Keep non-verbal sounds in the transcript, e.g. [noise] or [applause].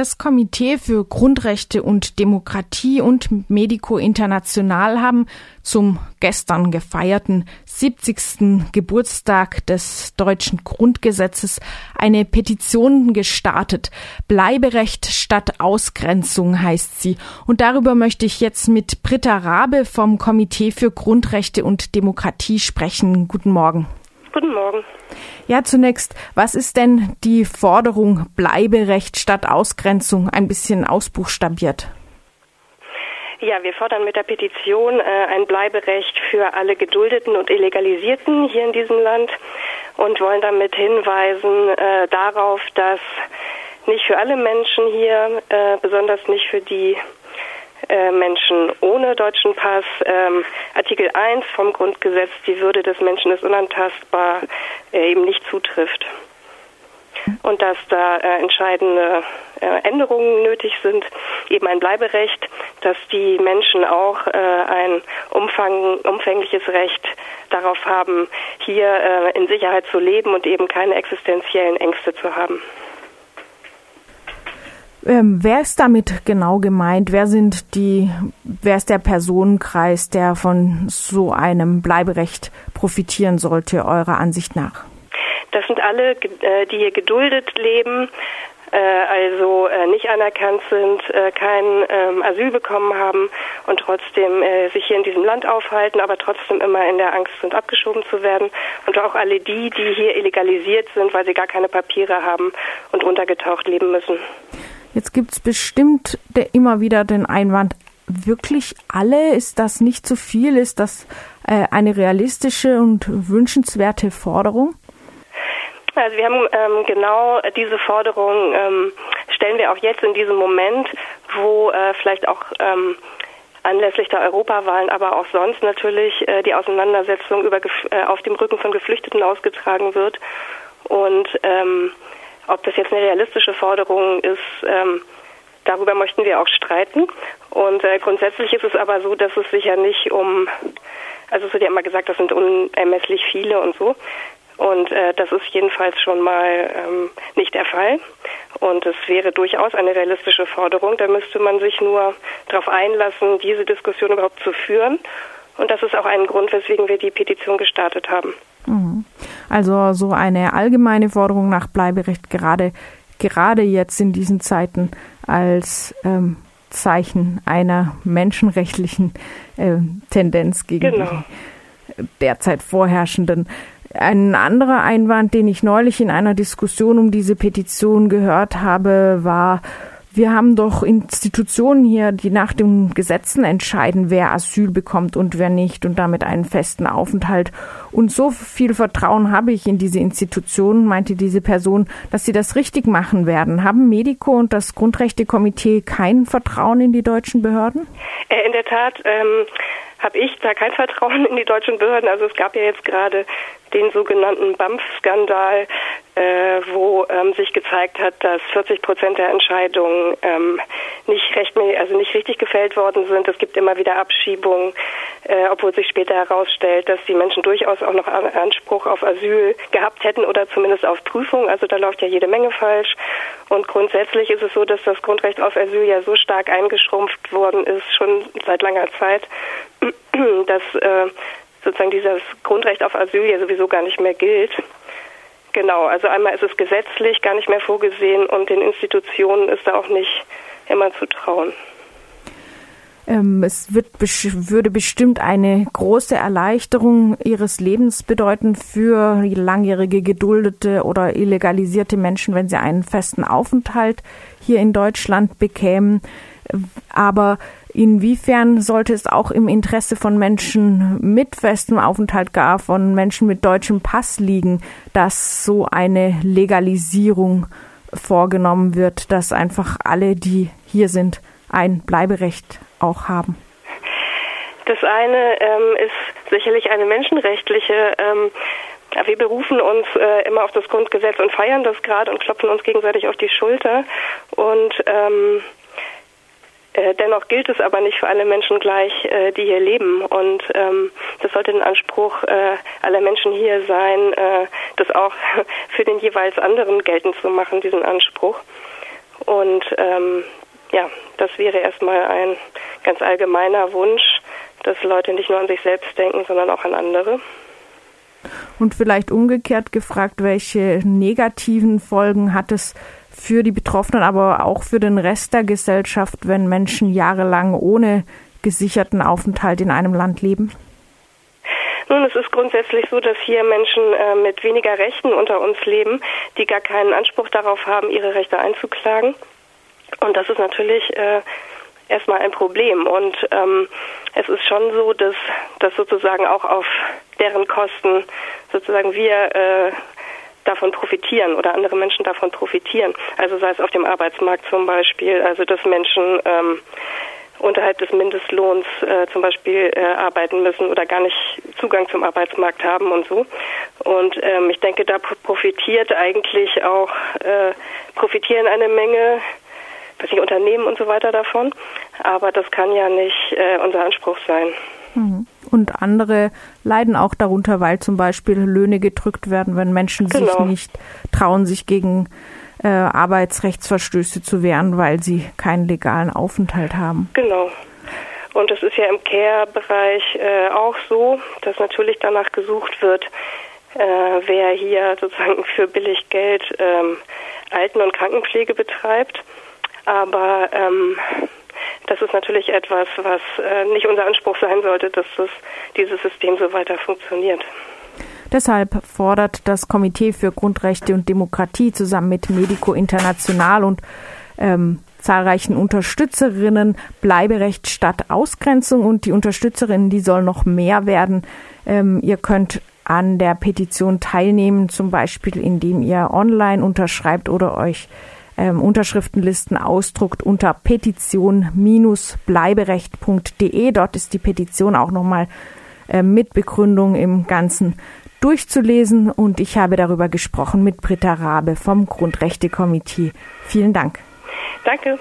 Das Komitee für Grundrechte und Demokratie und Medico International haben zum gestern gefeierten 70. Geburtstag des deutschen Grundgesetzes eine Petition gestartet. Bleiberecht statt Ausgrenzung heißt sie. Und darüber möchte ich jetzt mit Britta Rabe vom Komitee für Grundrechte und Demokratie sprechen. Guten Morgen. Guten Morgen. Ja, zunächst, was ist denn die Forderung Bleiberecht statt Ausgrenzung ein bisschen ausbuchstabiert? Ja, wir fordern mit der Petition äh, ein Bleiberecht für alle Geduldeten und Illegalisierten hier in diesem Land und wollen damit hinweisen äh, darauf, dass nicht für alle Menschen hier, äh, besonders nicht für die äh, Menschen ohne deutschen Pass. Ähm, Artikel 1 vom Grundgesetz, die Würde des Menschen ist unantastbar, äh, eben nicht zutrifft. Und dass da äh, entscheidende äh, Änderungen nötig sind, eben ein Bleiberecht, dass die Menschen auch äh, ein umfang, umfängliches Recht darauf haben, hier in Sicherheit zu leben und eben keine existenziellen Ängste zu haben. Ähm, wer ist damit genau gemeint? Wer sind die, wer ist der Personenkreis, der von so einem Bleiberecht profitieren sollte, eurer Ansicht nach? Das sind alle, äh, die hier geduldet leben, äh, also äh, nicht anerkannt sind, kein ähm, Asyl bekommen haben und trotzdem sich hier in diesem Land aufhalten, aber trotzdem immer in der Angst sind, abgeschoben zu werden. Und auch alle die, die hier illegalisiert sind, weil sie gar keine Papiere haben und untergetaucht leben müssen. Jetzt gibt es bestimmt immer wieder den Einwand, wirklich alle? Ist das nicht zu viel? Ist das äh, eine realistische und wünschenswerte Forderung? Also wir haben ähm, genau diese Forderung ähm, stellen wir auch jetzt in diesem Moment, wo äh, vielleicht auch ähm, anlässlich der Europawahlen, aber auch sonst natürlich äh, die Auseinandersetzung über, äh, auf dem Rücken von Geflüchteten ausgetragen wird. Und ähm, ob das jetzt eine realistische Forderung ist, ähm, darüber möchten wir auch streiten. Und äh, grundsätzlich ist es aber so, dass es sich ja nicht um, also es wird ja immer gesagt, das sind unermesslich viele und so. Und äh, das ist jedenfalls schon mal ähm, nicht der Fall. Und es wäre durchaus eine realistische Forderung. Da müsste man sich nur darauf einlassen, diese Diskussion überhaupt zu führen. Und das ist auch ein Grund, weswegen wir die Petition gestartet haben. Mhm. Also so eine allgemeine Forderung nach Bleiberecht gerade gerade jetzt in diesen Zeiten als ähm, Zeichen einer menschenrechtlichen äh, Tendenz gegen genau. die derzeit vorherrschenden. Ein anderer Einwand, den ich neulich in einer Diskussion um diese Petition gehört habe, war, wir haben doch Institutionen hier, die nach den Gesetzen entscheiden, wer Asyl bekommt und wer nicht und damit einen festen Aufenthalt. Und so viel Vertrauen habe ich in diese Institutionen, meinte diese Person, dass sie das richtig machen werden. Haben Medico und das Grundrechtekomitee kein Vertrauen in die deutschen Behörden? Äh, in der Tat ähm, habe ich da kein Vertrauen in die deutschen Behörden. Also es gab ja jetzt gerade den sogenannten BAMF-Skandal, wo ähm, sich gezeigt hat, dass 40 Prozent der Entscheidungen ähm, nicht recht, also nicht richtig gefällt worden sind. Es gibt immer wieder Abschiebungen, äh, obwohl sich später herausstellt, dass die Menschen durchaus auch noch Anspruch auf Asyl gehabt hätten oder zumindest auf Prüfung. Also da läuft ja jede Menge falsch. Und grundsätzlich ist es so, dass das Grundrecht auf Asyl ja so stark eingeschrumpft worden ist, schon seit langer Zeit, [clears throat] dass äh, sozusagen dieses Grundrecht auf Asyl ja sowieso gar nicht mehr gilt. Genau, also einmal ist es gesetzlich gar nicht mehr vorgesehen und den Institutionen ist da auch nicht immer zu trauen. Ähm, es wird, würde bestimmt eine große Erleichterung ihres Lebens bedeuten für langjährige geduldete oder illegalisierte Menschen, wenn sie einen festen Aufenthalt hier in Deutschland bekämen. Aber Inwiefern sollte es auch im Interesse von Menschen mit festem Aufenthalt gar von Menschen mit deutschem Pass liegen, dass so eine Legalisierung vorgenommen wird, dass einfach alle, die hier sind, ein Bleiberecht auch haben? Das eine ähm, ist sicherlich eine menschenrechtliche ähm, wir berufen uns äh, immer auf das Grundgesetz und feiern das gerade und klopfen uns gegenseitig auf die Schulter. Und ähm, äh, dennoch gilt es aber nicht für alle Menschen gleich, äh, die hier leben. Und ähm, das sollte ein Anspruch äh, aller Menschen hier sein, äh, das auch [laughs] für den jeweils anderen geltend zu machen, diesen Anspruch. Und ähm, ja, das wäre erstmal ein ganz allgemeiner Wunsch, dass Leute nicht nur an sich selbst denken, sondern auch an andere. Und vielleicht umgekehrt gefragt, welche negativen Folgen hat es für die Betroffenen, aber auch für den Rest der Gesellschaft, wenn Menschen jahrelang ohne gesicherten Aufenthalt in einem Land leben? Nun, es ist grundsätzlich so, dass hier Menschen äh, mit weniger Rechten unter uns leben, die gar keinen Anspruch darauf haben, ihre Rechte einzuklagen. Und das ist natürlich äh, erstmal ein Problem. Und ähm, es ist schon so, dass, dass sozusagen auch auf deren Kosten sozusagen wir äh, davon profitieren oder andere Menschen davon profitieren. Also sei es auf dem Arbeitsmarkt zum Beispiel, also dass Menschen ähm, unterhalb des Mindestlohns äh, zum Beispiel äh, arbeiten müssen oder gar nicht Zugang zum Arbeitsmarkt haben und so. Und ähm, ich denke, da profitiert eigentlich auch, äh, profitieren eine Menge weiß nicht, Unternehmen und so weiter davon. Aber das kann ja nicht äh, unser Anspruch sein. Mhm. Und andere leiden auch darunter, weil zum Beispiel Löhne gedrückt werden, wenn Menschen genau. sich nicht trauen, sich gegen äh, Arbeitsrechtsverstöße zu wehren, weil sie keinen legalen Aufenthalt haben. Genau. Und es ist ja im Care-Bereich äh, auch so, dass natürlich danach gesucht wird, äh, wer hier sozusagen für billig Geld ähm, Alten- und Krankenpflege betreibt. Aber ähm, das ist natürlich etwas, was äh, nicht unser Anspruch sein sollte, dass das, dieses System so weiter funktioniert. Deshalb fordert das Komitee für Grundrechte und Demokratie zusammen mit Medico International und ähm, zahlreichen Unterstützerinnen Bleiberecht statt Ausgrenzung und die Unterstützerinnen, die sollen noch mehr werden. Ähm, ihr könnt an der Petition teilnehmen, zum Beispiel indem ihr online unterschreibt oder euch ähm, Unterschriftenlisten ausdruckt unter petition-bleiberecht.de. Dort ist die Petition auch nochmal äh, mit Begründung im Ganzen durchzulesen und ich habe darüber gesprochen mit Britta Rabe vom Grundrechtekomitee. Vielen Dank. Danke.